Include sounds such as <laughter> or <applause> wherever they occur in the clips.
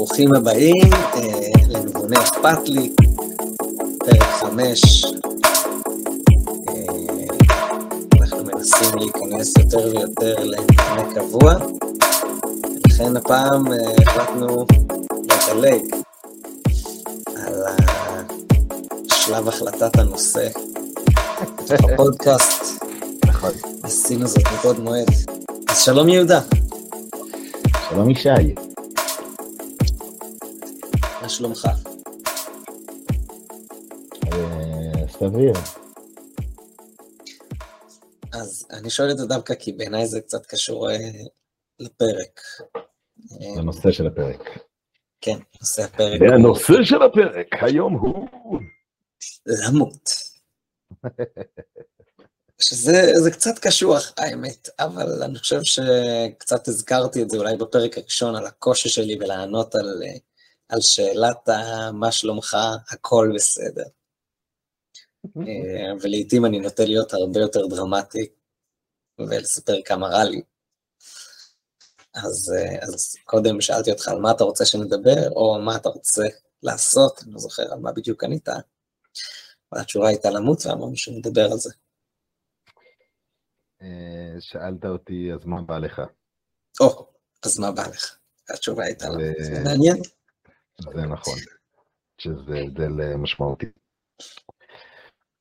ברוכים הבאים אה, לנבוני אכפת לי, פרק חמש. אה, אנחנו מנסים להיכנס יותר ויותר למבנה קבוע, ולכן הפעם אה, החלטנו לדלג על שלב החלטת הנושא בפודקאסט. נכון. עשינו זאת מבעוד מועד. אז שלום יהודה. שלום ישי. מה שלומך? אה, סביר. אז אני שואל את זה דווקא כי בעיניי זה קצת קשור אה, לפרק. אה, לנושא של הפרק. כן, נושא הפרק. והנושא של הפרק היום הוא... למות. שזה זה קצת קשוח, האמת, אבל אני חושב שקצת הזכרתי את זה אולי בפרק הראשון על הקושי שלי ולענות על, על שאלת ה- מה שלומך, הכל בסדר. אה, ולעיתים אני נוטה להיות הרבה יותר דרמטי ולספר כמה רע לי. אז, אה, אז קודם שאלתי אותך על מה אתה רוצה שנדבר, או מה אתה רוצה לעשות, אני לא זוכר על מה בדיוק ענית, אבל התשובה הייתה למות ואמרנו שנדבר על זה. אה, שאלת אותי, אז מה בא לך? או, אז מה בא לך? התשובה הייתה למות, זה מעניין. זה נכון, <laughs> שזה הבדל אה, משמעותי.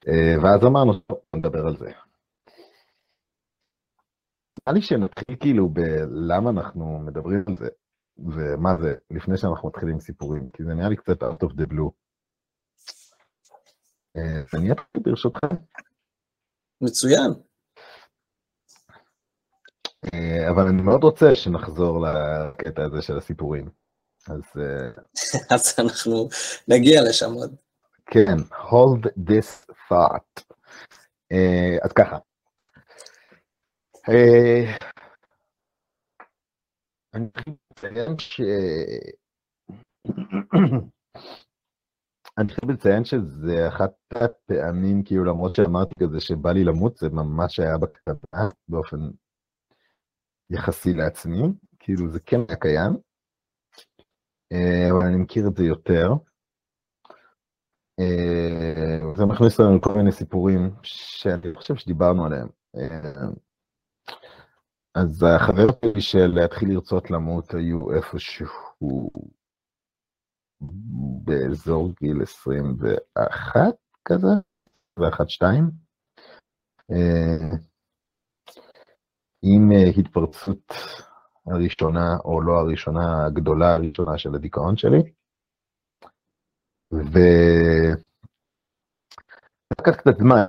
אה, ואז אמרנו, נדבר על זה. נראה לי שנתחיל כאילו בלמה אנחנו מדברים על זה, ומה זה, לפני שאנחנו מתחילים סיפורים, כי זה נראה לי קצת out of the blue. אה, אני אתחיל ברשותך. מצוין. אה, אבל אני מאוד רוצה שנחזור לקטע הזה של הסיפורים. אז אה, <laughs> אז אנחנו נגיע לשם עוד. כן, hold this thought. אה, אז ככה. אה, אני חייב לציין ש... <clears throat> אני חייב לציין שזה אחת הפעמים, כאילו למרות שאמרתי כזה שבא לי למות, זה ממש היה בקטנה, באופן יחסי לעצמי, כאילו זה כן היה קיים, אבל אני מכיר את זה יותר. אה, זה מכניס לנו כל מיני סיפורים שאני חושב שדיברנו עליהם. אה, אז החבר שלי של להתחיל לרצות למות היו איפשהו באזור גיל 21 כזה, 21-2, עם אה, התפרצות הראשונה, או לא הראשונה, הגדולה הראשונה של הדיכאון שלי. ו... לקח קצת זמן,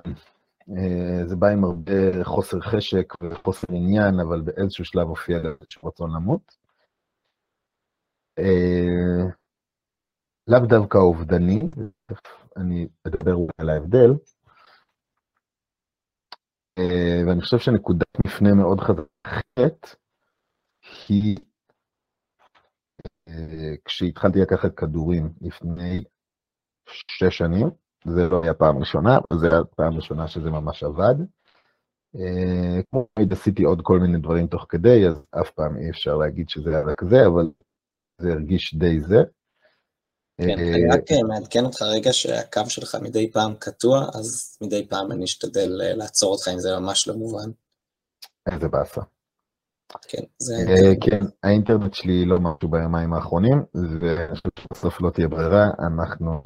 אה, זה בא עם הרבה חוסר חשק וחוסר עניין, אבל באיזשהו שלב הופיע איזשהו רצון למות. אה, לאו דווקא אובדני, אני אדבר על ההבדל, אה, ואני חושב שנקודת מפנה מאוד חזקת היא אה, כשהתחלתי לקחת כדורים לפני שש שנים, זה לא היה פעם ראשונה, אבל זו הייתה פעם ראשונה שזה ממש עבד. אה, כמו תמיד עשיתי עוד כל מיני דברים תוך כדי, אז אף פעם אי אפשר להגיד שזה היה רק זה, אבל זה הרגיש די זה. כן, אה, אני רק מעדכן אותך רגע שהקו שלך מדי פעם קטוע, אז מדי פעם אני אשתדל לעצור אותך אם זה ממש לא מובן. איזה באסה. כן, זה... אה, כן, האינטרנט שלי לא משהו ביומיים האחרונים, ובסוף לא תהיה ברירה, אנחנו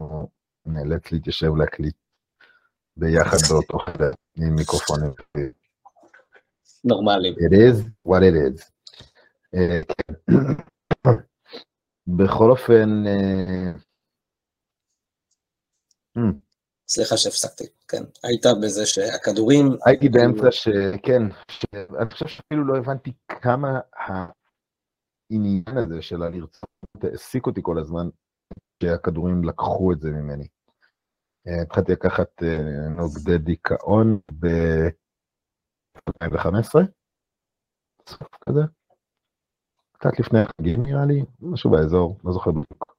נאלץ להתיישב להקליט ביחד <laughs> באותו חדר עם מיקרופונים. נורמלי. It is what it is. אה, כן. <coughs> בכל אופן, אה, סליחה שהפסקתי, כן. היית בזה שהכדורים... הייתי באמצע ש... כן, ש... אני חושב שאפילו לא הבנתי כמה העניין הזה של הלרצות העסיק אותי כל הזמן, שהכדורים לקחו את זה ממני. אה, התחלתי לקחת אה, נוגדי דיכאון ב-2015, סוף כזה, קצת לפני החגים נראה לי, משהו באזור, לא זוכר בדיוק.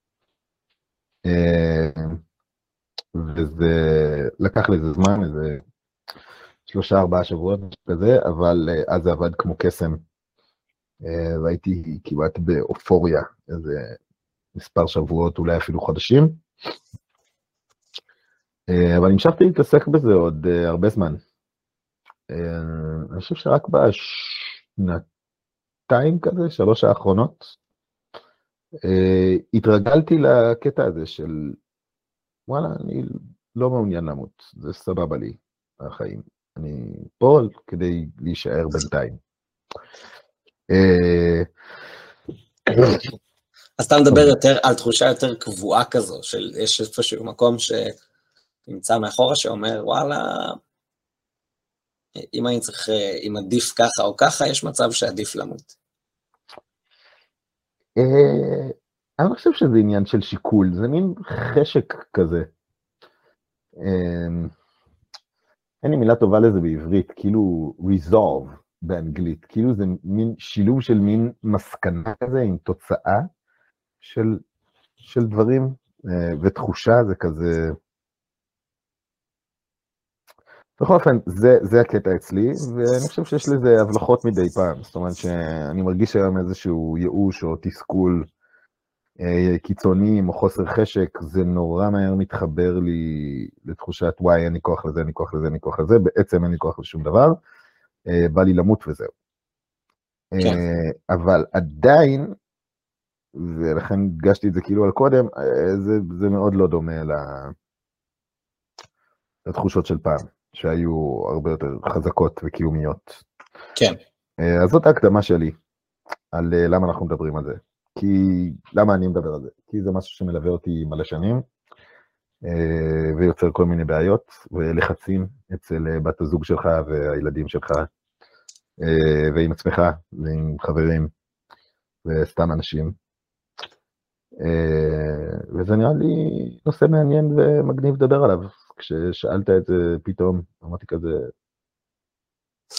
וזה לקח לזה זמן, איזה שלושה ארבעה שבועות כזה, אבל אה, אז זה עבד כמו קסם. אה, והייתי כמעט באופוריה איזה מספר שבועות, אולי אפילו חודשים. אה, אבל המשכתי להתעסק בזה עוד הרבה זמן. אני חושב שרק בשנתיים כזה, שלוש האחרונות, התרגלתי לקטע הזה של וואלה, אני לא מעוניין למות, זה סבבה לי, החיים. אני פה כדי להישאר בינתיים. אה, אז אתה מדבר יותר על תחושה יותר קבועה כזו, של יש איפשהו מקום שנמצא מאחורה שאומר, וואלה, אם אני צריך, אם עדיף ככה או ככה, יש מצב שעדיף למות. אני חושב שזה עניין של שיקול, זה מין חשק כזה. אמ, אין לי מילה טובה לזה בעברית, כאילו resolve באנגלית, כאילו זה מין שילוב של מין מסקנה כזה עם תוצאה של, של דברים, אה, ותחושה זה כזה... בכל אופן, זה, זה הקטע אצלי, ואני חושב שיש לזה הבלחות מדי פעם. זאת אומרת שאני מרגיש היום איזשהו ייאוש או תסכול קיצוניים או חוסר חשק, זה נורא מהר מתחבר לי לתחושת וואי, אין לי כוח לזה, אין לי כוח לזה, אין לי כוח לזה, בעצם אין לי כוח לשום דבר, אה, בא לי למות וזהו. כן. אה, אבל עדיין, ולכן הדגשתי את זה כאילו על קודם, זה, זה מאוד לא דומה לתחושות של פעם, שהיו הרבה יותר חזקות וקיומיות. כן. אז זאת ההקדמה שלי על למה אנחנו מדברים על זה. כי, למה אני מדבר על זה? כי זה משהו שמלווה אותי מלא שנים, אה, ויוצר כל מיני בעיות ולחצים אצל אה, בת הזוג שלך והילדים שלך, אה, ועם עצמך, ועם חברים, וסתם אנשים. וזה נראה לי נושא מעניין ומגניב לדבר עליו. כששאלת את זה פתאום, אמרתי כזה,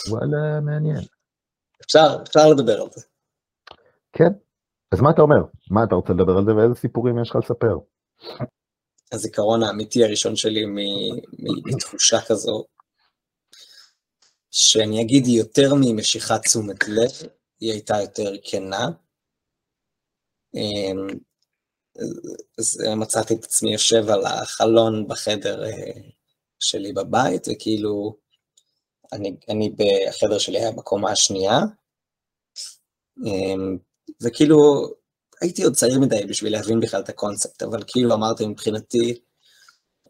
וואלה, מעניין. אפשר, אפשר לדבר על זה. כן, אז מה אתה אומר? מה אתה רוצה לדבר על זה ואיזה סיפורים יש לך לספר? הזיכרון האמיתי הראשון שלי מתחושה כזו, שאני אגיד יותר ממשיכת תשומת לב, היא הייתה יותר כנה. אמ, אז מצאתי את עצמי יושב על החלון בחדר אה, שלי בבית, וכאילו, אני, אני בחדר שלי היה בקומה השנייה, אמ, וכאילו, הייתי עוד צעיר מדי בשביל להבין בכלל את הקונספט, אבל כאילו אמרתי מבחינתי,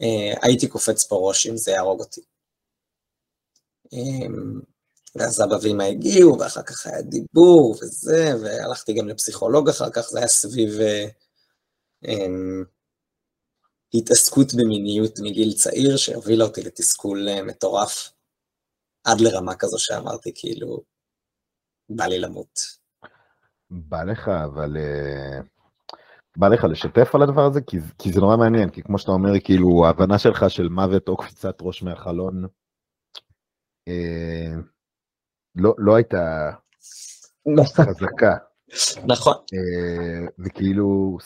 אה, הייתי קופץ פה ראש אם זה יהרוג אותי. אה, ואז אבא ואמא הגיעו, ואחר כך היה דיבור וזה, והלכתי גם לפסיכולוג אחר כך, זה היה סביב אה, אה, התעסקות במיניות מגיל צעיר, שהובילה אותי לתסכול אה, מטורף, עד לרמה כזו שאמרתי, כאילו, בא לי למות. בא לך, אבל... אה, בא לך לשתף על הדבר הזה? כי, כי זה נורא מעניין, כי כמו שאתה אומר, כאילו, ההבנה שלך של מוות או קפיצת ראש מהחלון, אה, לא, לא הייתה חזקה. נכון. אה, וכאילו,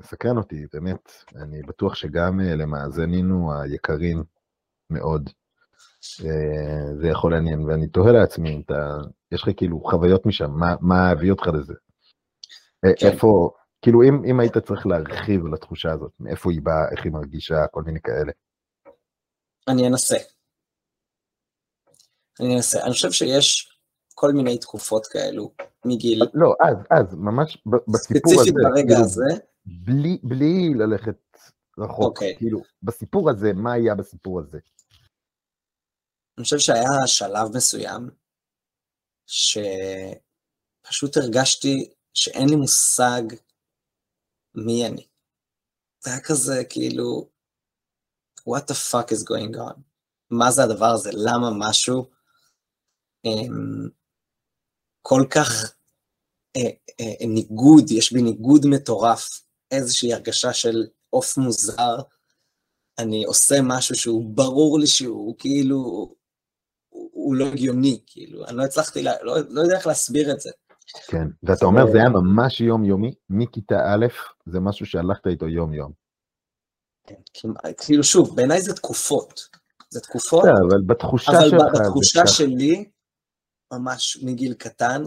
מסקרן אותי, באמת, אני בטוח שגם אה, למאזנינו היקרים מאוד, זה יכול לעניין, ואני תוהה לעצמי, אתה, יש לך כאילו חוויות משם, מה, מה הביא אותך לזה? אה, כן. איפה, כאילו אם, אם היית צריך להרחיב על התחושה הזאת, מאיפה היא באה, איך היא מרגישה, כל מיני כאלה. אני אנסה. אני אנסה. אני חושב שיש כל מיני תקופות כאלו, מגיל... לא, אז, אז, ממש בסיפור הזה. ספציפית ברגע כאילו, הזה. בלי, בלי ללכת רחוק, okay. אוקיי. כאילו, בסיפור הזה, מה היה בסיפור הזה? אני חושב שהיה שלב מסוים שפשוט הרגשתי שאין לי מושג מי אני. זה היה כזה כאילו, what the fuck is going on? מה זה הדבר הזה? למה משהו um, כל כך uh, uh, ניגוד, יש בי ניגוד מטורף, איזושהי הרגשה של עוף מוזר, אני עושה משהו שהוא ברור לי שהוא כאילו הוא לא הגיוני, כאילו, אני לא הצלחתי, לא, לא יודע איך להסביר את זה. כן, ואתה אומר זה היה ממש יומיומי, מכיתה א', זה משהו שהלכת איתו יום-יום. כן, כאילו שוב, בעיניי זה תקופות. זה תקופות. כן, אבל בתחושה שלך... אבל בתחושה שלי, ממש מגיל קטן,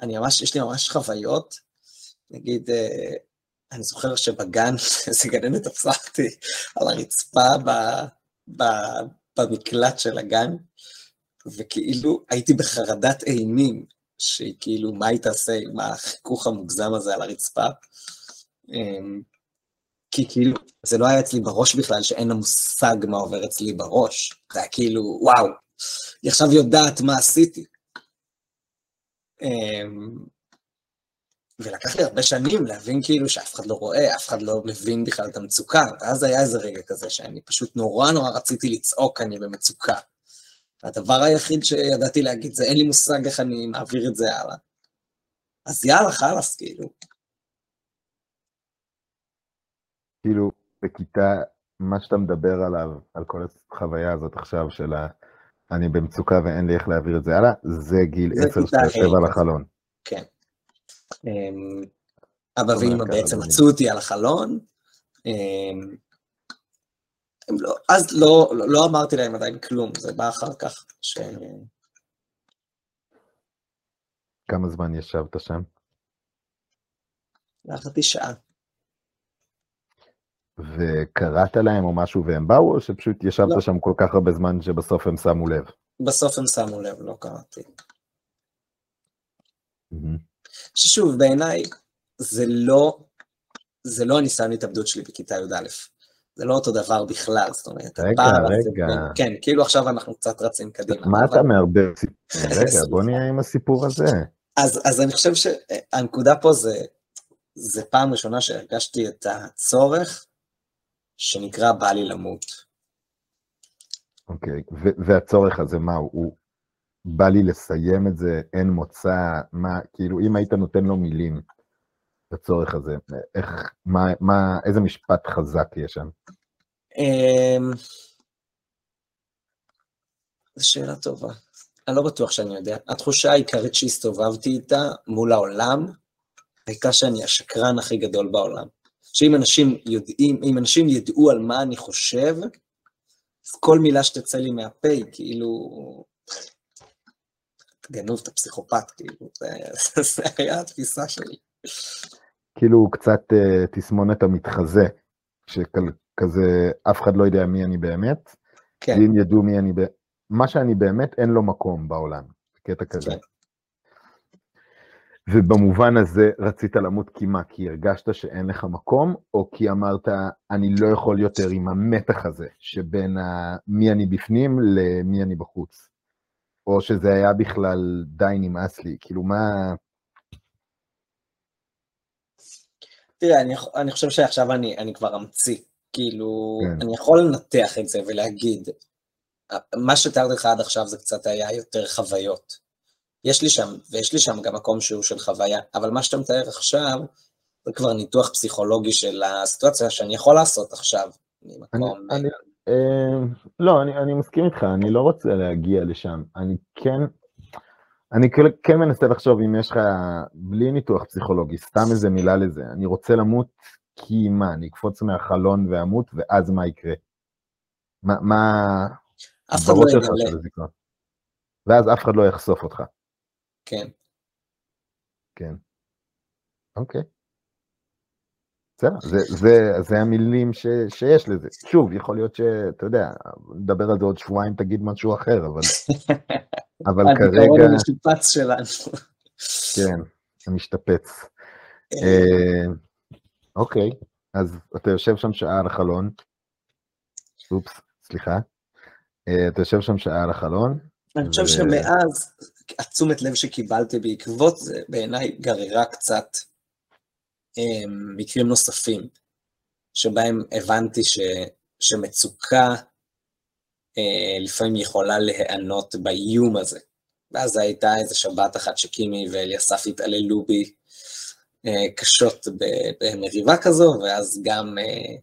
אני ממש, יש לי ממש חוויות. נגיד, אה, אני זוכר שבגן, <laughs> איזה גננת תפסה אותי על הרצפה ב, ב, במקלט של הגן, וכאילו הייתי בחרדת אימים, שהיא כאילו, מה היא תעשה עם החיכוך המוגזם הזה על הרצפה? אמ, כי כאילו, זה לא היה אצלי בראש בכלל, שאין לה מושג מה עובר אצלי בראש. זה היה כאילו, וואו, היא עכשיו יודעת מה עשיתי. אמ, ולקח לי הרבה שנים להבין כאילו שאף אחד לא רואה, אף אחד לא מבין בכלל את המצוקה, ואז היה איזה רגע כזה שאני פשוט נורא נורא רציתי לצעוק, אני במצוקה. הדבר היחיד שידעתי להגיד זה אין לי מושג איך אני מעביר את זה הלאה. אז יאללה, חלאס, כאילו. כאילו, בכיתה, מה שאתה מדבר עליו, על כל החוויה הזאת עכשיו של ה... אני במצוקה ואין לי איך להעביר את זה הלאה, זה גיל 10 שאתה יושב על החלון. כן. אמ, אבא ואמא בעצם מצאו אותי על החלון. לא, אז לא, לא, לא אמרתי להם עדיין כלום, זה בא אחר כך. ש... כמה זמן ישבת שם? לחצי שעה. וקראת להם או משהו והם באו, או שפשוט ישבת לא. שם כל כך הרבה זמן שבסוף הם שמו לב? בסוף הם שמו לב, לא קראתי. ששוב, בעיניי, זה לא, זה לא הניסיון התאבדות שלי בכיתה י"א. זה לא אותו דבר בכלל, זאת אומרת, רגע, רגע. הזה, כן, כאילו עכשיו אנחנו קצת רצים קדימה. מה אתה מערבב סיפור? רגע, <laughs> בוא נהיה עם הסיפור הזה. אז, אז אני חושב שהנקודה פה זה, זה פעם ראשונה שהרגשתי את הצורך שנקרא בא לי למות. אוקיי, okay. והצורך הזה, מה הוא? הוא בא לי לסיים את זה, אין מוצא, מה, כאילו, אם היית נותן לו מילים, הצורך הזה, איך, מה, מה, איזה משפט חזק יש שם? אמ, זו שאלה טובה. אני לא בטוח שאני יודע. התחושה העיקרית שהסתובבתי איתה מול העולם, הייתה שאני השקרן הכי גדול בעולם. שאם אנשים יודעים, אם אנשים ידעו על מה אני חושב, אז כל מילה שתצא לי מהפה היא כאילו... גנוב את הפסיכופת, כאילו, <laughs> זה, היה התפיסה שלי. כאילו הוא קצת uh, תסמונת המתחזה, שכזה אף אחד לא יודע מי אני באמת, כן. ואם ידעו מי אני, מה שאני באמת אין לו מקום בעולם, קטע כזה. כן. ובמובן הזה רצית למות כי מה? כי הרגשת שאין לך מקום, או כי אמרת, אני לא יכול יותר עם המתח הזה שבין ה... מי אני בפנים למי אני בחוץ? או שזה היה בכלל די נמאס לי, כאילו מה... תראה, אני, אני חושב שעכשיו אני, אני כבר אמציא, כאילו, כן. אני יכול לנתח את זה ולהגיד, מה שתיארתי לך עד עכשיו זה קצת היה יותר חוויות. יש לי שם, ויש לי שם גם מקום שהוא של חוויה, אבל מה שאתה מתאר עכשיו, זה כבר ניתוח פסיכולוגי של הסיטואציה שאני יכול לעשות עכשיו. אני, אני, אה, לא, אני, אני מסכים איתך, אני לא רוצה להגיע לשם. אני כן, אני כן מנסה לחשוב אם יש לך, בלי ניתוח פסיכולוגי, סתם איזה מילה לזה. אני רוצה למות כי מה, אני אקפוץ מהחלון ואמות, ואז מה יקרה? מה, מה... אף אחד לא יגלה. ואז אף אחד לא יחשוף אותך. כן. כן. אוקיי. בסדר, זה, זה, זה המילים ש, שיש לזה. שוב, יכול להיות שאתה יודע, נדבר על זה עוד שבועיים, תגיד משהו אחר, אבל, <laughs> אבל כרגע... הפתרון המשופץ שלנו. כן, המשתפץ. אה, אוקיי, אז אתה יושב שם שעה על החלון. אופס, סליחה. אה, אתה יושב שם שעה על החלון. אני חושב שמאז, התשומת לב שקיבלתי בעקבות זה, בעיניי גררה קצת מקרים נוספים, שבהם הבנתי ש, שמצוקה אה, לפעמים יכולה להיענות באיום הזה. ואז הייתה איזו שבת אחת שקימי ואליסף התעללו בי אה, קשות במריבה כזו, ואז גם אה,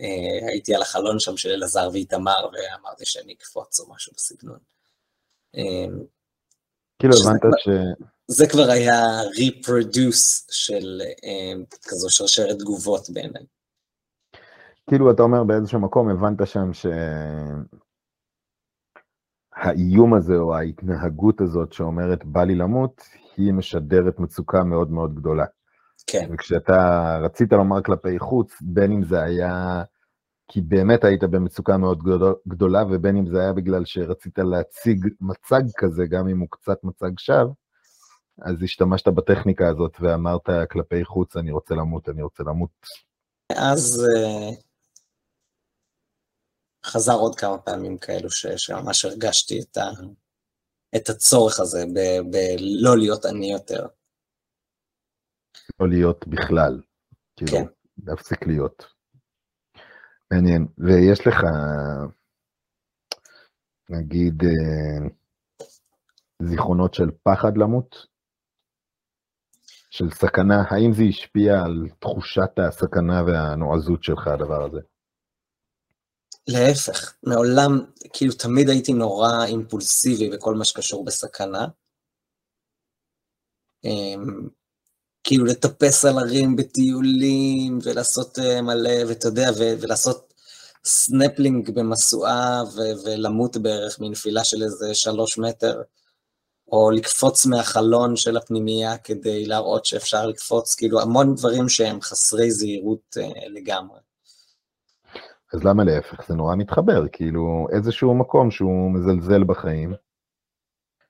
אה, הייתי על החלון שם של אלעזר ואיתמר, ואמרתי שאני אקפוץ או משהו בסגנון. אה, כאילו הבנת ש... זה כבר היה ריפרודוס של אה, כזו שרשרת תגובות בעיניי. כאילו אתה אומר באיזשהו מקום הבנת שם שהאיום הזה או ההתנהגות הזאת שאומרת בא לי למות, היא משדרת מצוקה מאוד מאוד גדולה. כן. וכשאתה רצית לומר כלפי חוץ, בין אם זה היה כי באמת היית במצוקה מאוד גדולה, ובין אם זה היה בגלל שרצית להציג מצג כזה, גם אם הוא קצת מצג שווא, אז השתמשת בטכניקה הזאת ואמרת כלפי חוץ, אני רוצה למות, אני רוצה למות. אז uh, חזר עוד כמה פעמים כאלו ש, שממש הרגשתי את, ה, את הצורך הזה בלא להיות עני יותר. לא להיות בכלל. כאילו, כן. להפסיק להיות. מעניין. ויש לך, נגיד, אה, זיכרונות של פחד למות? של סכנה, האם זה השפיע על תחושת הסכנה והנועזות שלך, הדבר הזה? להפך, מעולם, כאילו תמיד הייתי נורא אימפולסיבי בכל מה שקשור בסכנה. אמ, כאילו לטפס על הרים בטיולים ולעשות אה, מלא, ואתה יודע, ולעשות סנפלינג במשואה ולמות בערך מנפילה של איזה שלוש מטר. או לקפוץ מהחלון של הפנימייה כדי להראות שאפשר לקפוץ, כאילו המון דברים שהם חסרי זהירות אה, לגמרי. אז למה להפך? זה נורא מתחבר, כאילו איזשהו מקום שהוא מזלזל בחיים.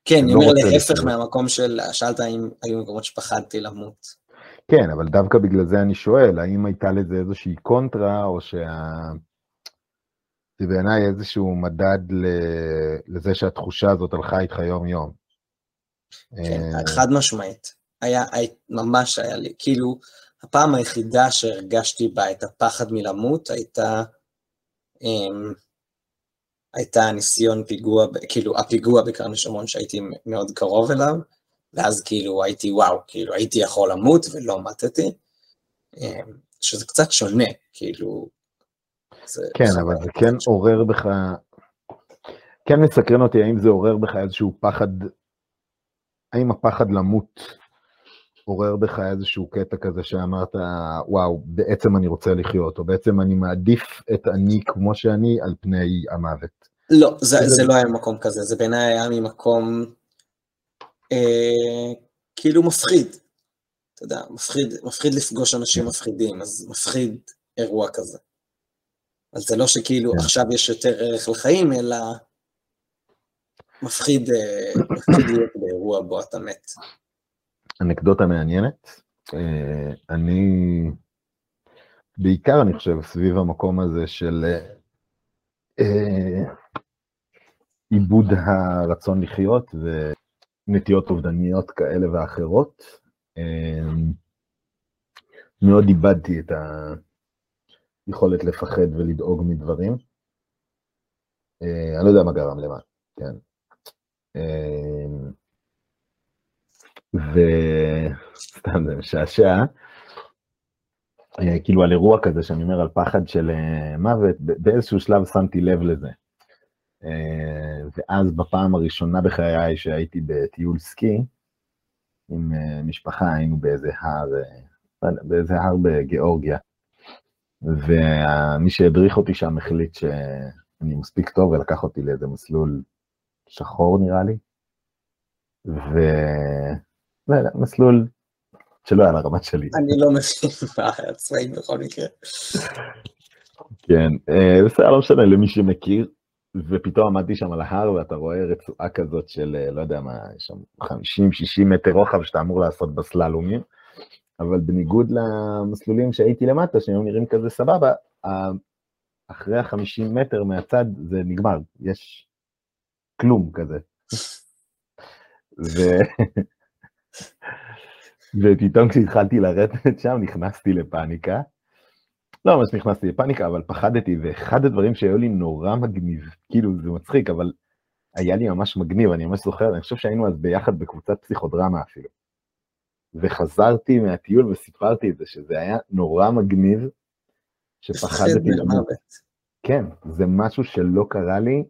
כן, אני לא אומר להפך לצל... מהמקום של, שאלת האם היו מקומות שפחדתי למות. כן, אבל דווקא בגלל זה אני שואל, האם הייתה לזה איזושהי קונטרה, או שה... זה בעיניי איזשהו מדד לזה שהתחושה הזאת הלכה איתך יום-יום. כן, אה, חד משמעית. היה, ממש היה לי, כאילו, הפעם היחידה שהרגשתי בה את הפחד מלמות הייתה, הייתה ניסיון פיגוע, כאילו הפיגוע בקרני שומרון שהייתי מאוד קרוב אליו, ואז כאילו הייתי וואו, כאילו הייתי יכול למות ולא מתתי, um, שזה קצת שונה, כאילו... זה כן, אבל זה כן עורר בך, כן מסקרן אותי האם זה עורר בך איזשהו פחד האם הפחד למות עורר בך איזשהו קטע כזה שאמרת, וואו, בעצם אני רוצה לחיות, או בעצם אני מעדיף את אני כמו שאני על פני המוות? לא, זה, זה, זה לא היה מקום כזה, זה בעיניי היה ממקום אה, כאילו מפחיד. אתה יודע, מפחיד, מפחיד לפגוש אנשים מפחידים, אז מפחיד אירוע כזה. אבל זה לא שכאילו כן. עכשיו יש יותר ערך לחיים, אלא מפחיד, אה, מפחיד להיות באירוע בו אתה מת. אנקדוטה מעניינת. אה, אני, בעיקר אני חושב סביב המקום הזה של אה, עיבוד הרצון לחיות ונטיות אובדניות כאלה ואחרות. מאוד איבדתי את היכולת לפחד ולדאוג מדברים. אני לא יודע מה גרם למה, כן. וסתם זה משעשע, אה, כאילו על אירוע כזה שאני אומר על פחד של אה, מוות, באיזשהו שלב שמתי לב לזה. אה, ואז בפעם הראשונה בחיי שהייתי בטיול סקי, עם משפחה, היינו באיזה הר, באיזה הר בגיאורגיה. ומי שהדריך אותי שם החליט שאני מספיק טוב ולקח אותי לאיזה מסלול שחור נראה לי, ו... לא יודע, מסלול שלא היה לרמת שלי. אני לא מבין <laughs> מה בכל מקרה. כן, אה, בסדר, לא משנה למי שמכיר, ופתאום עמדתי שם על ההר ואתה רואה רצועה כזאת של, אה, לא יודע מה, יש שם 50-60 מטר רוחב שאתה אמור לעשות בסללומים, אבל בניגוד למסלולים שהייתי למטה, שהיו נראים כזה סבבה, אחרי ה-50 מטר מהצד זה נגמר, יש כלום כזה. <laughs> ו... ופתאום כשהתחלתי לרדת שם נכנסתי לפאניקה. לא ממש נכנסתי לפאניקה, אבל פחדתי, ואחד הדברים שהיו לי נורא מגניב, כאילו זה מצחיק, אבל היה לי ממש מגניב, אני ממש זוכר, אני חושב שהיינו אז ביחד בקבוצת פסיכודרמה אפילו. וחזרתי מהטיול וסיפרתי את זה, שזה היה נורא מגניב, שפחדתי למות. כן, זה משהו שלא קרה לי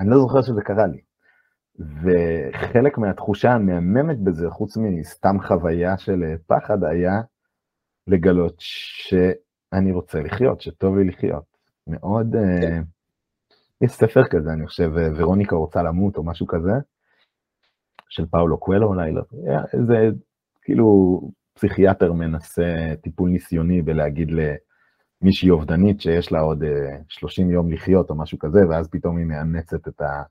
אני לא זוכר שזה קרה לי. וחלק מהתחושה המהממת בזה, חוץ מסתם חוויה של אה, פחד, היה לגלות שאני רוצה לחיות, שטוב לי לחיות. מאוד... אה, כן. יש ספר כזה, אני חושב, אה, ורוניקה רוצה למות או משהו כזה, של פאולו קואלו אולי, לא, זה כאילו פסיכיאטר מנסה טיפול ניסיוני בלהגיד למישהי אובדנית שיש לה עוד 30 יום לחיות או משהו כזה, ואז פתאום היא מאמצת את, ה,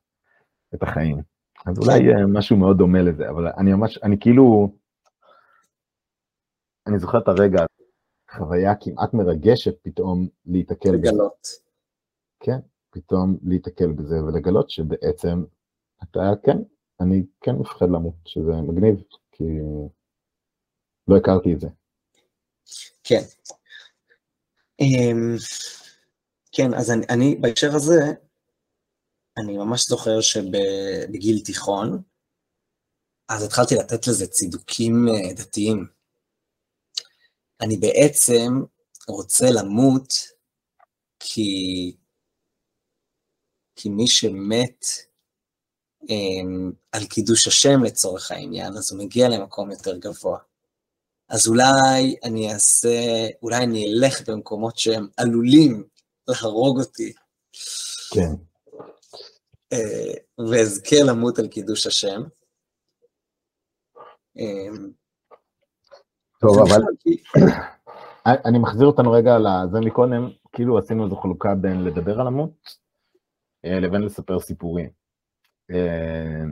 את החיים. אז אולי. משהו מאוד דומה לזה, אבל אני ממש, אני כאילו, אני זוכר את הרגע, חוויה כמעט מרגשת פתאום להיתקל בזה. לגלות. כן, פתאום להיתקל בזה ולגלות שבעצם אתה, כן, אני כן מפחד למות, שזה מגניב, כי לא הכרתי את זה. כן. אמ, כן, אז אני, אני בהקשר הזה, אני ממש זוכר שבגיל תיכון, אז התחלתי לתת לזה צידוקים אה, דתיים. אני בעצם רוצה למות כי, כי מי שמת אמ, על קידוש השם לצורך העניין, אז הוא מגיע למקום יותר גבוה. אז אולי אני אעשה, אולי אני אלך במקומות שהם עלולים להרוג אותי. כן. אה, ואזכה למות על קידוש השם. אמ, טוב, אבל <coughs> אני מחזיר אותנו רגע לזה מקודם, כאילו עשינו איזו חלוקה בין לדבר על המות אה, לבין לספר סיפורים. אה,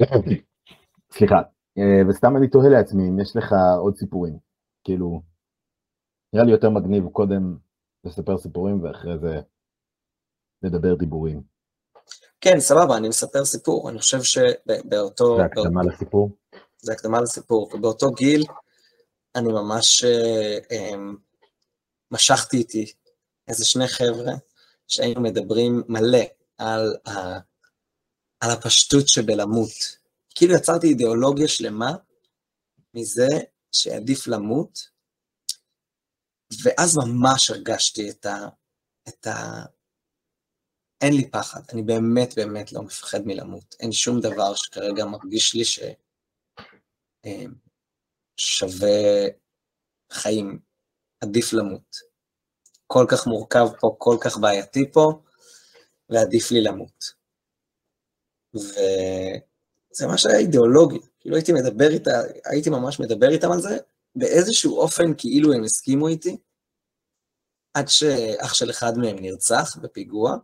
<coughs> סליחה, אה, וסתם אני תוהה לעצמי אם יש לך עוד סיפורים, כאילו, נראה לי יותר מגניב קודם לספר סיפורים ואחרי זה לדבר דיבורים. כן, סבבה, אני מספר סיפור, אני חושב שבאותו... זה הקדמה באות... לסיפור? זה הקדמה לסיפור, ובאותו גיל אני ממש אה, אה, משכתי איתי איזה שני חבר'ה שהיינו מדברים מלא על, ה, על הפשטות שבלמות. כאילו יצרתי אידיאולוגיה שלמה מזה שעדיף למות, ואז ממש הרגשתי את ה... את ה אין לי פחד, אני באמת באמת לא מפחד מלמות. אין שום דבר שכרגע מרגיש לי ש... אה, חיים, עדיף למות. כל כך מורכב פה, כל כך בעייתי פה, ועדיף לי למות. וזה ממש היה אידיאולוגי, כאילו הייתי מדבר איתה, הייתי ממש מדבר איתם על זה, באיזשהו אופן כאילו הם הסכימו איתי, עד שאח של אחד מהם נרצח בפיגוע,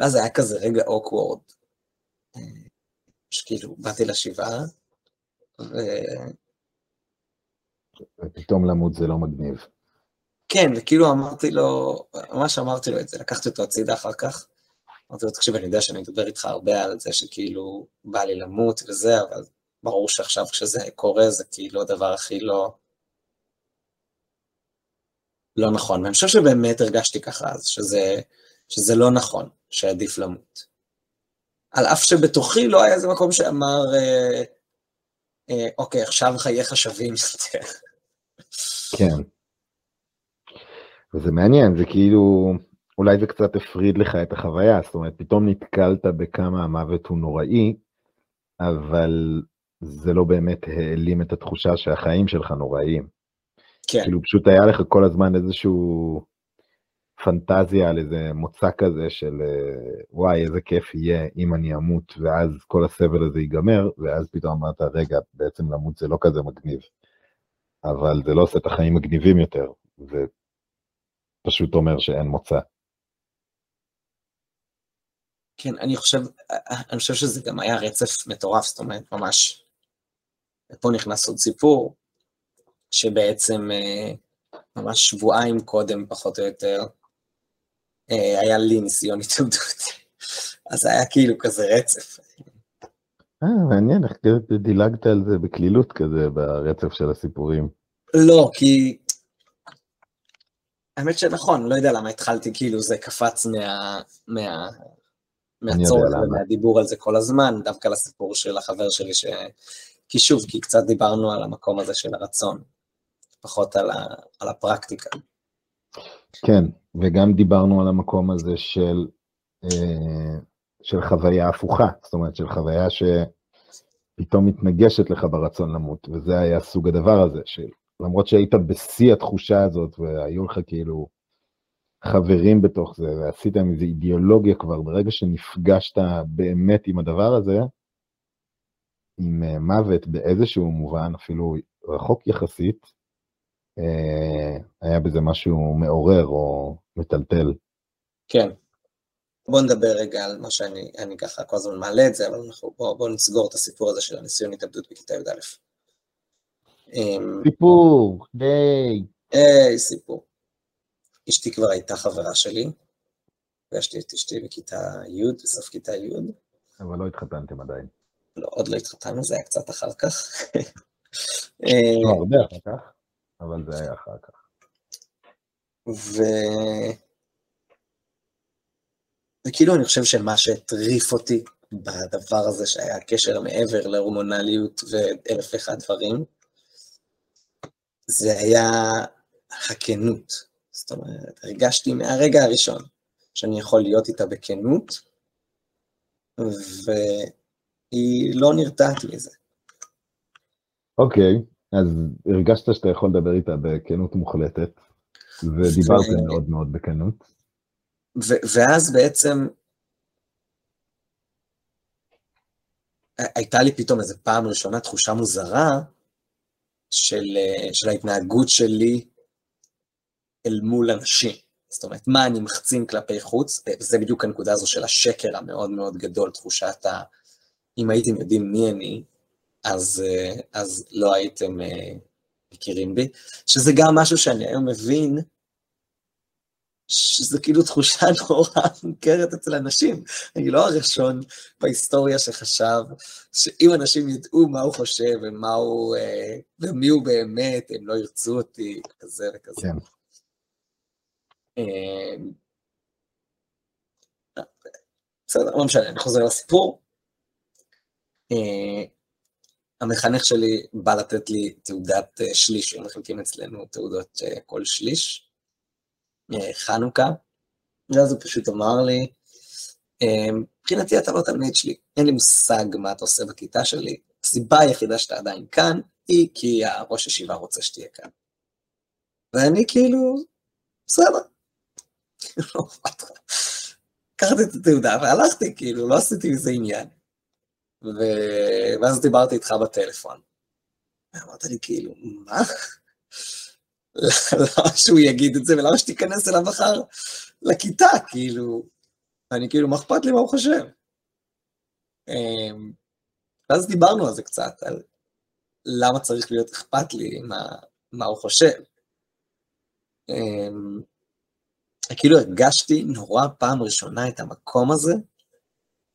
ואז היה כזה רגע אוקוורד. אה, שכאילו, באתי לשבעה, ו... ופתאום למות זה לא מגניב. כן, וכאילו אמרתי לו, ממש אמרתי לו את זה, לקחתי אותו הצידה אחר כך. אמרתי לו, תקשיב, אני יודע שאני מדבר איתך הרבה על זה שכאילו בא לי למות וזה, אבל ברור שעכשיו כשזה קורה זה כאילו הדבר הכי לא... לא נכון. ואני חושב שבאמת הרגשתי ככה אז, שזה, שזה לא נכון, שעדיף למות. על אף שבתוכי לא היה איזה מקום שאמר, אה, אה, אוקיי, עכשיו חייך שווים יותר. כן. וזה מעניין, זה כאילו, אולי זה קצת הפריד לך את החוויה, זאת אומרת, פתאום נתקלת בכמה המוות הוא נוראי, אבל זה לא באמת העלים את התחושה שהחיים שלך נוראיים. כן. כאילו פשוט היה לך כל הזמן איזשהו פנטזיה על איזה מוצא כזה של וואי, איזה כיף יהיה אם אני אמות, ואז כל הסבל הזה ייגמר, ואז פתאום אמרת, רגע, בעצם למות זה לא כזה מגניב. אבל זה לא עושה את החיים מגניבים יותר, זה פשוט אומר שאין מוצא. כן, אני חושב, אני חושב שזה גם היה רצף מטורף, זאת אומרת, ממש. ופה נכנס עוד סיפור, שבעצם אה, ממש שבועיים קודם, פחות או יותר, אה, היה לי ניסיון התאבדות. אז היה כאילו כזה רצף. אה, מעניין, איך דילגת על זה בקלילות כזה ברצף של הסיפורים. לא, כי... האמת שנכון, לא יודע למה התחלתי, כאילו זה קפץ מה... מה... מהצורך ומהדיבור על זה כל הזמן, דווקא לסיפור של החבר שלי, ש... כי שוב, כי קצת דיברנו על המקום הזה של הרצון, פחות על, ה... על הפרקטיקה. כן, וגם דיברנו על המקום הזה של, אה, של חוויה הפוכה, זאת אומרת, של חוויה שפתאום מתנגשת לך ברצון למות, וזה היה סוג הדבר הזה, שלמרות שהיית בשיא התחושה הזאת, והיו לך כאילו חברים בתוך זה, ועשיתם איזו אידיאולוגיה כבר, ברגע שנפגשת באמת עם הדבר הזה, עם אה, מוות באיזשהו מובן, אפילו רחוק יחסית, היה בזה משהו מעורר או מטלטל. כן. בוא נדבר רגע על מה שאני אני ככה כל הזמן מעלה את זה, אבל אנחנו, בוא, בוא נסגור את הסיפור הזה של הניסיון התאבדות בכיתה י"א. אמ, סיפור, היי. היי, סיפור. אשתי כבר הייתה חברה שלי, פגשתי את אשתי בכיתה י', בסוף כיתה י'. אבל לא התחתנתם עדיין. לא, עוד לא התחתנו, זה היה קצת אחר כך. לא הרבה אחר כך, אבל זה היה אחר כך. ו... וכאילו אני חושב שמה שהטריף אותי בדבר הזה, שהיה קשר מעבר להורמונליות ואלף ואחד דברים, זה היה הכנות. זאת אומרת, הרגשתי מהרגע הראשון שאני יכול להיות איתה בכנות, והיא לא נרתעת מזה. אוקיי, okay, אז הרגשת שאתה יכול לדבר איתה בכנות מוחלטת, ודיברתם ו... מאוד מאוד בכנות. ו- ואז בעצם הייתה לי פתאום איזה פעם ראשונה תחושה מוזרה של, של ההתנהגות שלי אל מול אנשים. זאת אומרת, מה אני מחצין כלפי חוץ, וזה בדיוק הנקודה הזו של השקר המאוד מאוד גדול, תחושת ה... אם הייתם יודעים מי אני, אז, אז לא הייתם מכירים בי, שזה גם משהו שאני היום מבין, שזה כאילו תחושה <laughs> נורא מוכרת אצל אנשים. אני לא הראשון בהיסטוריה שחשב שאם אנשים ידעו מה הוא חושב ומה הוא, אה, ומי הוא באמת, הם לא ירצו אותי, כזה וכזה. כן. אמ, בסדר, לא משנה, אני חוזר לסיפור. אה, המחנך שלי בא לתת לי תעודת אה, שליש, הם מחלקים אצלנו תעודות כל שליש. חנוכה, ואז הוא פשוט אמר לי, אמ, מבחינתי אתה לא תלמיד שלי, אין לי מושג מה אתה עושה בכיתה שלי, הסיבה היחידה שאתה עדיין כאן, היא כי הראש ישיבה רוצה שתהיה כאן. ואני כאילו, בסדר. <laughs> לא לקחתי את התעודה והלכתי, כאילו, לא עשיתי מזה עניין. ו... ואז דיברתי איתך בטלפון. ואמרת לי, כאילו, מה? <laughs> למה שהוא יגיד את זה, ולמה שתיכנס אליו מחר לכיתה, כאילו, אני כאילו, מה אכפת לי מה הוא חושב? אמ, ואז דיברנו על זה קצת, על למה צריך להיות אכפת לי מה, מה הוא חושב. אמ, כאילו הרגשתי נורא פעם ראשונה את המקום הזה,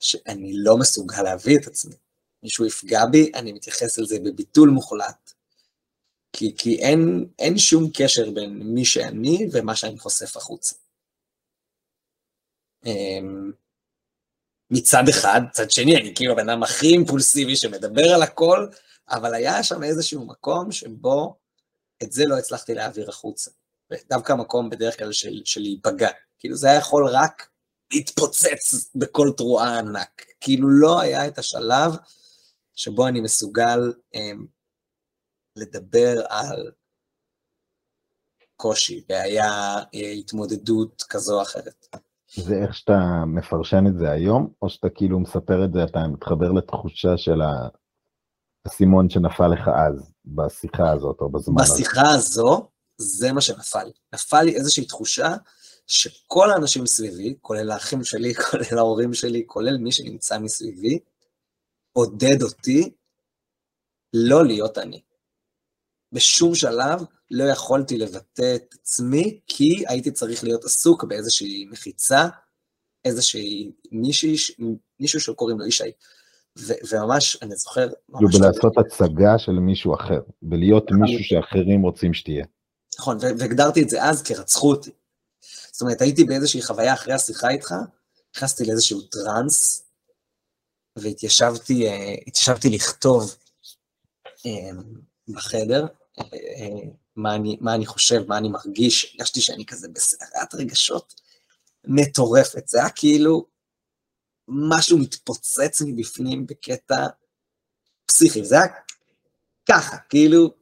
שאני לא מסוגל להביא את עצמי. מישהו יפגע בי, אני מתייחס אל זה בביטול מוחלט. כי, כי אין, אין שום קשר בין מי שאני ומה שאני חושף החוצה. אמ, מצד אחד, מצד שני, אני כאילו הבן אדם הכי אימפולסיבי שמדבר על הכל, אבל היה שם איזשהו מקום שבו את זה לא הצלחתי להעביר החוצה. ודווקא מקום בדרך כלל של להיפגע. כאילו זה היה יכול רק להתפוצץ בכל תרועה ענק. כאילו לא היה את השלב שבו אני מסוגל אמ, לדבר על קושי, בעיה, התמודדות כזו או אחרת. זה איך שאתה מפרשן את זה היום, או שאתה כאילו מספר את זה, אתה מתחבר לתחושה של האסימון שנפל לך אז, בשיחה הזאת או בזמן הזה? בשיחה הזו, זה מה שנפל. נפל לי איזושהי תחושה שכל האנשים סביבי, כולל האחים שלי, <laughs> כולל ההורים שלי, כולל מי שנמצא מסביבי, עודד אותי לא להיות אני. בשום שלב לא יכולתי לבטא את עצמי, כי הייתי צריך להיות עסוק באיזושהי מחיצה, איזושהי מישהי, מישהו שקוראים לו ישי. וממש, אני זוכר... כאילו בלעשות הצגה של מישהו אחר, ולהיות מישהו שאחרים רוצים שתהיה. נכון, והגדרתי את זה אז כרצחו אותי. זאת אומרת, הייתי באיזושהי חוויה אחרי השיחה איתך, נכנסתי לאיזשהו טראנס, והתיישבתי אה, לכתוב אה, בחדר, מה אני, מה אני חושב, מה אני מרגיש, הרגשתי שאני כזה בסערת רגשות מטורפת, זה היה כאילו משהו מתפוצץ מבפנים בקטע פסיכי, זה היה ככה, כאילו,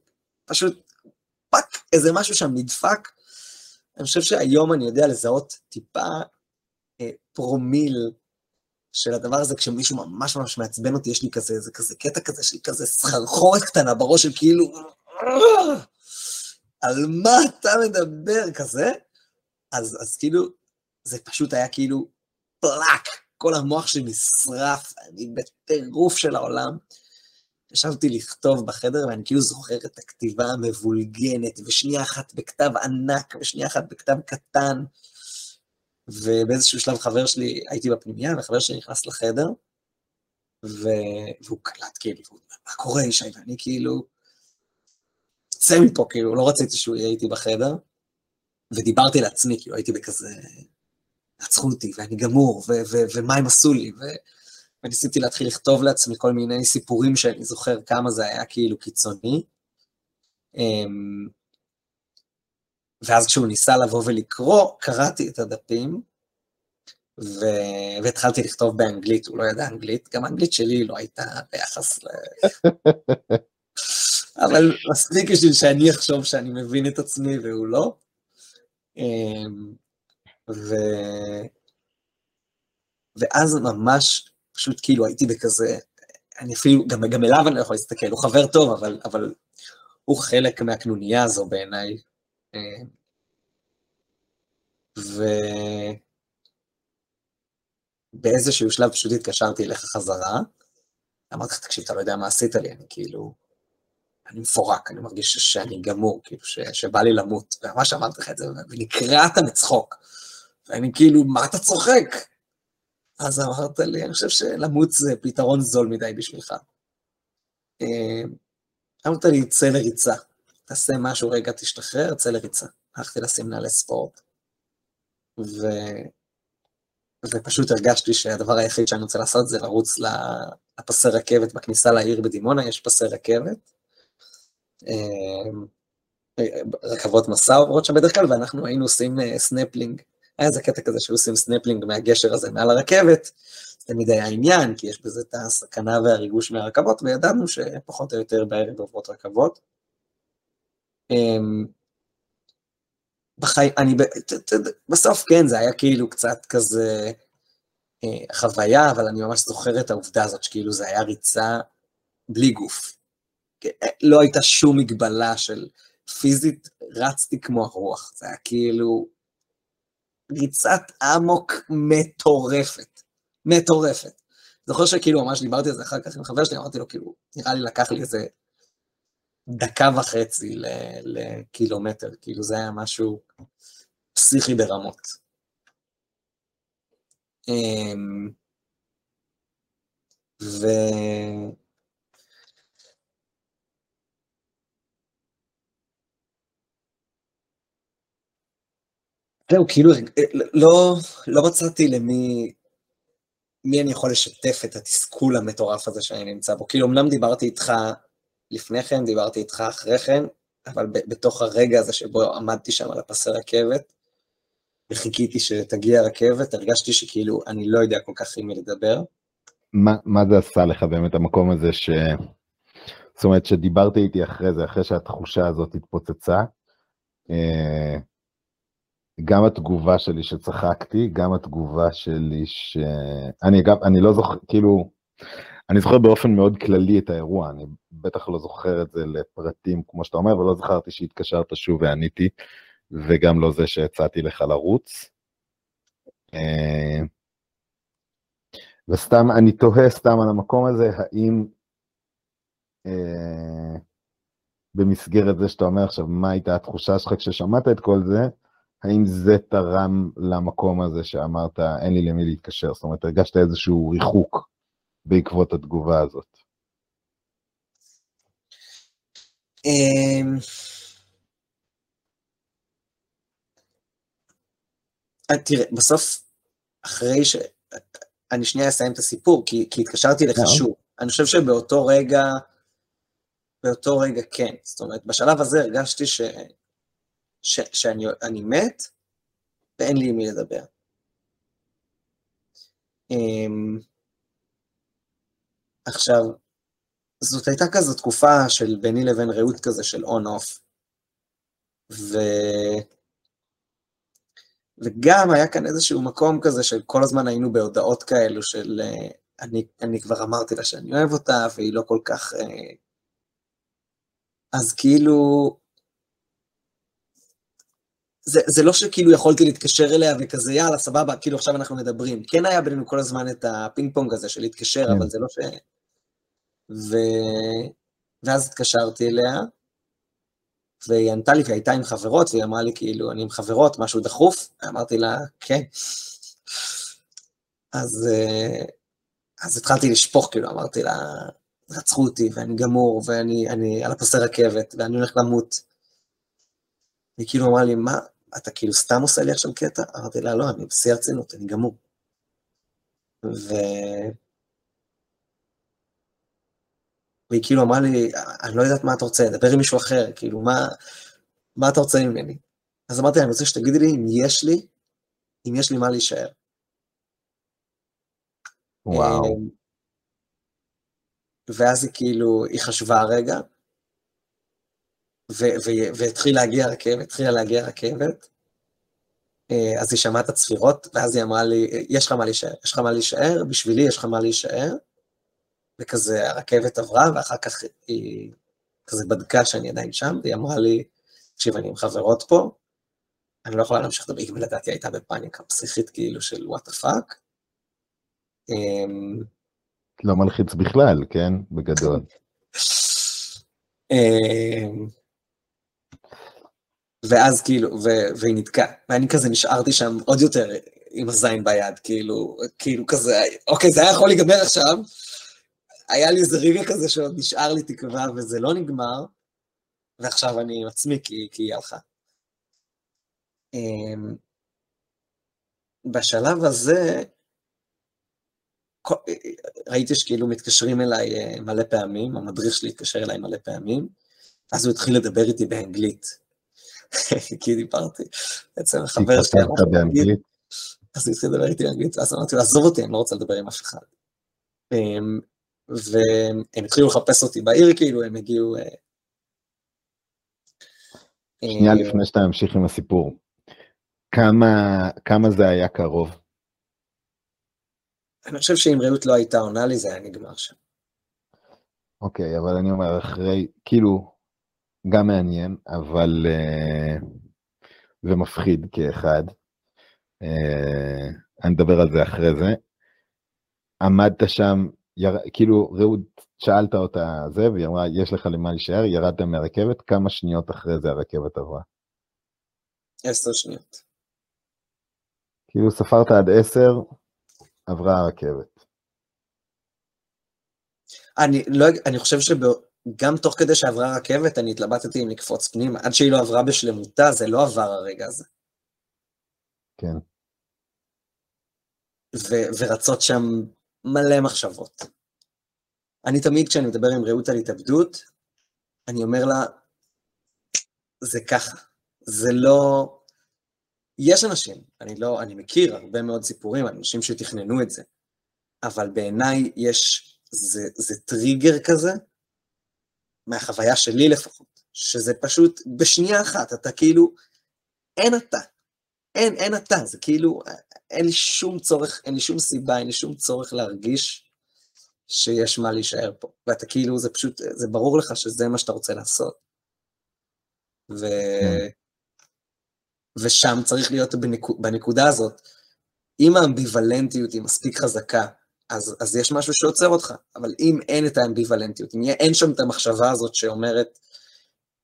פשוט fuck, איזה משהו שם נדפק. אני חושב שהיום אני יודע לזהות טיפה אה, פרומיל של הדבר הזה, כשמישהו ממש ממש מעצבן אותי, יש לי כזה, זה כזה קטע כזה של כזה סחרחורת קטנה בראש של כאילו, על מה אתה מדבר כזה? אז, אז כאילו, זה פשוט היה כאילו פלאק, כל המוח שלי נשרף, אני בטירוף של העולם. ישבתי לכתוב בחדר, ואני כאילו זוכר את הכתיבה המבולגנת, ושנייה אחת בכתב ענק, ושנייה אחת בכתב קטן. ובאיזשהו שלב חבר שלי, הייתי בפנימייה, וחבר שלי נכנס לחדר, ו... והוא קלט כאילו, מה קורה ישי? ואני כאילו, צא מפה, כאילו, לא רציתי שהוא יהיה איתי בחדר, ודיברתי לעצמי, כאילו, הייתי בכזה, עצרו אותי, ואני גמור, ו- ו- ומה הם עשו לי, ו- וניסיתי להתחיל לכתוב לעצמי כל מיני סיפורים שאני זוכר כמה זה היה כאילו קיצוני. אמ, ואז כשהוא ניסה לבוא ולקרוא, קראתי את הדפים, ו... והתחלתי לכתוב באנגלית, הוא לא ידע אנגלית, גם האנגלית שלי לא הייתה ביחס ל... <laughs> אבל מספיק בשביל שאני אחשוב שאני מבין את עצמי והוא לא. אמ, ו... ואז ממש, פשוט כאילו הייתי בכזה, אני אפילו, גם, גם אליו אני לא יכול להסתכל, הוא חבר טוב, אבל, אבל הוא חלק מהקנוניה הזו בעיניי. אמ, ובאיזשהו שלב פשוט התקשרתי אליך חזרה, אמרתי לך, תקשיב, אתה לא יודע מה עשית לי, אני כאילו, אני מפורק, אני מרגיש שאני גמור, כאילו, ש, שבא לי למות. וממש אמרתי לך את זה, ונקרעת מצחוק. ואני כאילו, מה אתה צוחק? אז אמרת לי, אני חושב שלמות זה פתרון זול מדי בשבילך. אה, אמרת לי, צא לריצה. תעשה משהו רגע, תשתחרר, צא לריצה. הלכתי לשים נעלי ספורט, ו... ופשוט הרגשתי שהדבר היחיד שאני רוצה לעשות זה לרוץ לפסי רכבת בכניסה לעיר בדימונה, יש פסי רכבת. אה, רכבות מסע עוברות שם בדרך כלל, ואנחנו היינו עושים אה, סנפלינג. היה איזה קטע כזה שהיו עושים סנפלינג מהגשר הזה מעל הרכבת, זה תמיד היה עניין, כי יש בזה את הסכנה והריגוש מהרכבות, וידענו שפחות או יותר בערב עוברות רכבות. אמ, בחיים, אני, בסוף כן, זה היה כאילו קצת כזה אה, חוויה, אבל אני ממש זוכר את העובדה הזאת, שכאילו זה היה ריצה בלי גוף. אה, לא הייתה שום מגבלה של פיזית, רצתי כמו הרוח, זה היה כאילו ריצת אמוק מטורפת, מטורפת. זוכר שכאילו ממש דיברתי על זה אחר כך עם חבר שלי, אמרתי לו, כאילו, נראה לי לקח לי איזה דקה וחצי לקילומטר, כאילו זה היה משהו פסיכי ברמות. אמ, ו... זהו, כאילו, לא, לא מצאתי למי מי אני יכול לשתף את התסכול המטורף הזה שאני נמצא בו. כאילו, אמנם דיברתי איתך לפני כן, דיברתי איתך אחרי כן, אבל בתוך הרגע הזה שבו עמדתי שם על הפסי רכבת, וחיכיתי שתגיע הרכבת, הרגשתי שכאילו אני לא יודע כל כך עם מי לדבר. מה, מה זה עשה לך באמת המקום הזה ש... זאת אומרת, שדיברתי איתי אחרי זה, אחרי שהתחושה הזאת התפוצצה, אה, גם התגובה שלי שצחקתי, גם התגובה שלי ש... אני אגב, אני לא זוכר, כאילו, אני זוכר באופן מאוד כללי את האירוע, אני בטח לא זוכר את זה לפרטים, כמו שאתה אומר, ולא זכרתי שהתקשרת שוב ועניתי, וגם לא זה שהצעתי לך לרוץ. אה, וסתם, אני תוהה סתם על המקום הזה, האם אה, במסגרת זה שאתה אומר עכשיו, מה הייתה התחושה שלך כששמעת את כל זה, האם זה תרם למקום הזה שאמרת, אין לי למי להתקשר? זאת אומרת, הרגשת איזשהו ריחוק בעקבות התגובה הזאת. אמ, אה, תראה, בסוף, אחרי ש... אני שנייה אסיים את הסיפור, כי, כי התקשרתי לך שוב. אני חושב שבאותו רגע, באותו רגע כן. זאת אומרת, בשלב הזה הרגשתי ש... ש... שאני מת, ואין לי עם מי לדבר. Um, עכשיו, זאת הייתה כזו תקופה של ביני לבין רעות כזה של און-אוף. ו... וגם היה כאן איזשהו מקום כזה של כל הזמן היינו בהודעות כאלו של אה, אני, אני כבר אמרתי לה שאני אוהב אותה, והיא לא כל כך... אה, אז כאילו... זה, זה לא שכאילו יכולתי להתקשר אליה וכזה, יאללה, סבבה, כאילו עכשיו אנחנו מדברים. כן היה בינינו כל הזמן את הפינג פונג הזה של להתקשר, אבל זה לא ש... ו... ואז התקשרתי אליה, והיא ענתה לי, והיא הייתה עם חברות, והיא אמרה לי, כאילו, אני עם חברות, משהו דחוף? אמרתי לה, כן. אז, אה, אז התחלתי לשפוך, כאילו, אמרתי לה, רצחו אותי, ואני גמור, ואני אני על הפסי רכבת, ואני הולך למות. היא כאילו אמרה לי, מה, אתה כאילו סתם עושה לי עכשיו קטע? אמרתי לה, לא, אני בשיא הרצינות, אני גמור. ו... והיא כאילו אמרה לי, אני לא יודעת מה אתה רוצה, דבר עם מישהו אחר, כאילו, מה, מה אתה רוצה ממני? אז אמרתי לה, אני רוצה שתגידי לי אם יש לי, אם יש לי מה להישאר. וואו. אמ, ואז היא כאילו, היא חשבה רגע, והתחילה להגיע רכבת, התחילה להגיע רכבת, אה, אז היא שמעה את הצפירות, ואז היא אמרה לי, יש לך מה להישאר, יש לך מה להישאר, בשבילי יש לך מה להישאר, וכזה הרכבת עברה, ואחר כך היא כזה בדקה שאני עדיין שם, והיא אמרה לי, תקשיב, אני עם חברות פה, אני לא יכולה להמשיך לדבר, היא לדעתי הייתה בפאניקה פסיכית כאילו של וואט הפאק. אמ, לא מלחיץ בכלל, כן? בגדול. <laughs> ואז כאילו, והיא נתקעה, ואני כזה נשארתי שם עוד יותר עם הזין ביד, כאילו, כאילו כזה, אוקיי, זה היה יכול להיגמר עכשיו, היה לי איזה רגע כזה שעוד נשאר לי תקווה וזה לא נגמר, ועכשיו אני עם עצמי כי, כי היא הלכה. אמ, בשלב הזה, ראיתי שכאילו מתקשרים אליי אה, מלא פעמים, המדריך שלי התקשר אליי מלא פעמים, אז הוא התחיל לדבר איתי באנגלית. <laughs> כי דיברתי, בעצם חבר שלי אמר באנגלית. אז הוא התחיל לדבר איתי באנגלית, ואז אמרתי לו, עזוב אותי, אני לא רוצה לדבר עם אף אחד. אמ, והם התחילו לחפש אותי בעיר, כאילו, הם הגיעו... אה, שנייה אה, לפני שאתה ממשיך עם הסיפור, כמה, כמה זה היה קרוב? אני חושב שאם רעות לא הייתה עונה לי, זה היה נגמר שם. אוקיי, אבל אני אומר, אחרי, כאילו, גם מעניין, אבל uh, זה מפחיד כאחד. Uh, אני אדבר על זה אחרי זה. עמדת שם יר... כאילו, רעות, שאלת אותה זה, והיא אמרה, יש לך למה להישאר, ירדתם מהרכבת, כמה שניות אחרי זה הרכבת עברה? עשר שניות. כאילו, ספרת עד עשר, עברה הרכבת. אני, לא, אני חושב שגם תוך כדי שעברה הרכבת, אני התלבטתי אם לקפוץ פנימה. עד שהיא לא עברה בשלמותה, זה לא עבר הרגע הזה. כן. ו- ורצות שם מלא מחשבות. אני תמיד, כשאני מדבר עם רעות על התאבדות, אני אומר לה, זה ככה, זה לא... יש אנשים, אני לא, אני מכיר הרבה מאוד סיפורים על אנשים שתכננו את זה, אבל בעיניי יש, זה, זה טריגר כזה, מהחוויה שלי לפחות, שזה פשוט בשנייה אחת, אתה כאילו, אין אתה, אין, אין אתה, זה כאילו, אין לי שום צורך, אין לי שום סיבה, אין לי שום צורך להרגיש שיש מה להישאר פה. ואתה כאילו, זה פשוט, זה ברור לך שזה מה שאתה רוצה לעשות. ו... כן. ושם צריך להיות בנקוד, בנקודה הזאת. אם האמביוולנטיות היא מספיק חזקה, אז, אז יש משהו שעוצר אותך, אבל אם אין את האמביוולנטיות, אם אין שם את המחשבה הזאת שאומרת,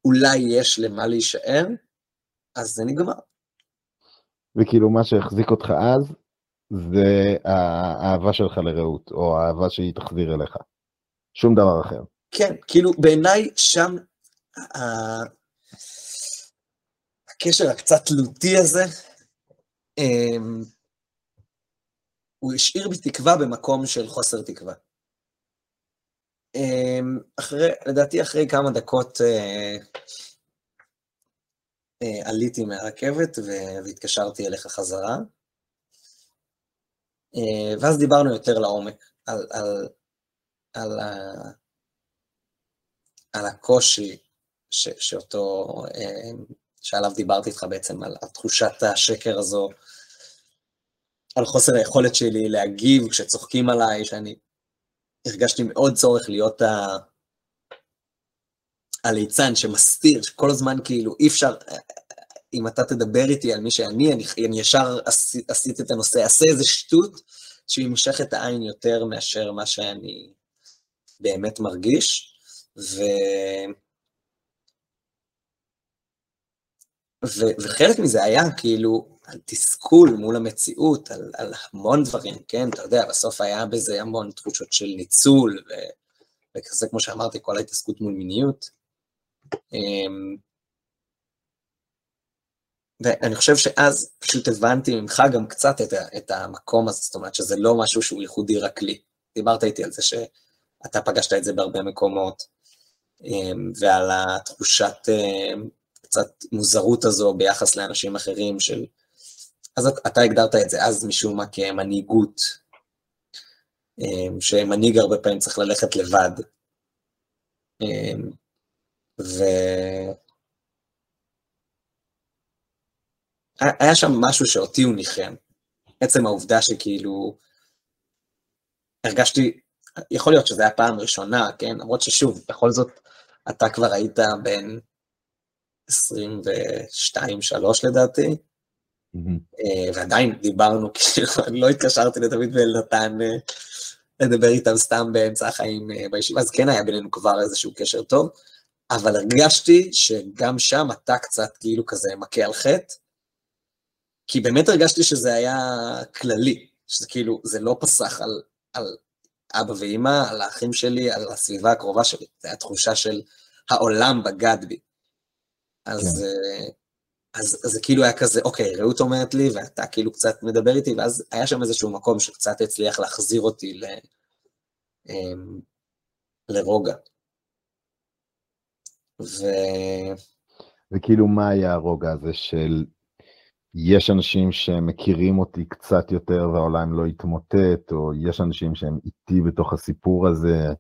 אולי יש למה להישאר, אז זה נגמר. וכאילו מה שהחזיק אותך אז, זה האהבה שלך לרעות, או האהבה שהיא תחזיר אליך. שום דבר אחר. כן, כאילו בעיניי שם הקשר הקצת תלותי הזה, אמ, הוא השאיר בי תקווה במקום של חוסר תקווה. אמ, אחרי, לדעתי אחרי כמה דקות אה, אה, עליתי מהרכבת והתקשרתי אליך חזרה. אה, ואז דיברנו יותר לעומק על, על, על, ה, על הקושי ש, שאותו אה, שעליו דיברתי איתך בעצם, על תחושת השקר הזו, על חוסר היכולת שלי להגיב כשצוחקים עליי, שאני הרגשתי מאוד צורך להיות ה... הליצן שמסתיר, שכל הזמן כאילו אי אפשר, אם אתה תדבר איתי על מי שאני, אני, אני ישר עשיתי את הנושא, אעשה איזה שטות מושכת את העין יותר מאשר מה שאני באמת מרגיש, ו... ו... וחלק מזה היה כאילו על תסכול מול המציאות, על, על המון דברים, כן? אתה יודע, בסוף היה בזה המון תחושות של ניצול, ו... וכזה, כמו שאמרתי, כל ההתעסקות מול מיניות. אמ, ואני חושב שאז פשוט הבנתי ממך גם קצת את, את המקום הזה, זאת אומרת שזה לא משהו שהוא ייחודי רק לי. דיברת איתי על זה שאתה פגשת את זה בהרבה מקומות, אמ, ועל התחושת אמ, קצת מוזרות הזו ביחס לאנשים אחרים של... אז אתה הגדרת את זה אז משום מה כמנהיגות, שמנהיג הרבה פעמים צריך ללכת לבד. ו... היה שם משהו שאותי הוא ניחם. עצם העובדה שכאילו הרגשתי, יכול להיות שזו הייתה פעם ראשונה, כן? למרות ששוב, בכל זאת, אתה כבר היית בן 22-3 לדעתי. ועדיין דיברנו, כאילו, <laughs> לא התקשרתי לדוד ואלנתן אה, לדבר איתם סתם באמצע החיים אה, בישיבה, אז כן היה בינינו כבר איזשהו קשר טוב, אבל הרגשתי שגם שם אתה קצת כאילו כזה מכה על חטא, כי באמת הרגשתי שזה היה כללי, שזה כאילו, זה לא פסח על, על אבא ואימא, על האחים שלי, על הסביבה הקרובה שלי, זו הייתה תחושה של העולם בגד בי. אז, כן. אז, אז זה כאילו היה כזה, אוקיי, רעות אומרת לי, ואתה כאילו קצת מדבר איתי, ואז היה שם איזשהו מקום שקצת הצליח להחזיר אותי ל, אמ, לרוגע. ו... וכאילו, מה היה הרוגע הזה של יש אנשים שמכירים אותי קצת יותר והעולם לא יתמוטט, או יש אנשים שהם איתי בתוך הסיפור הזה,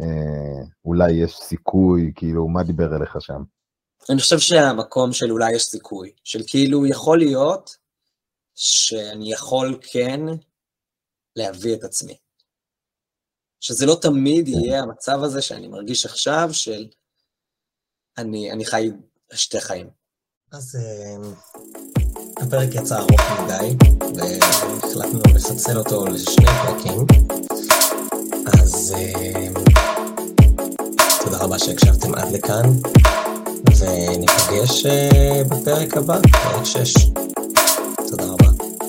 אה, אולי יש סיכוי, כאילו, מה דיבר אליך שם? אני חושב שהמקום של אולי יש סיכוי, של כאילו יכול להיות שאני יכול כן להביא את עצמי. שזה לא תמיד כן. יהיה המצב הזה שאני מרגיש עכשיו של אני, אני חי שתי חיים. אז אה, הפרק יצא ארוך מדי, והחלטנו לפצל אותו לשני פרקים. אז אה, תודה רבה שהקשבתם עד לכאן, וניפגש אה, בפרק הבא, פרק 6. תודה רבה.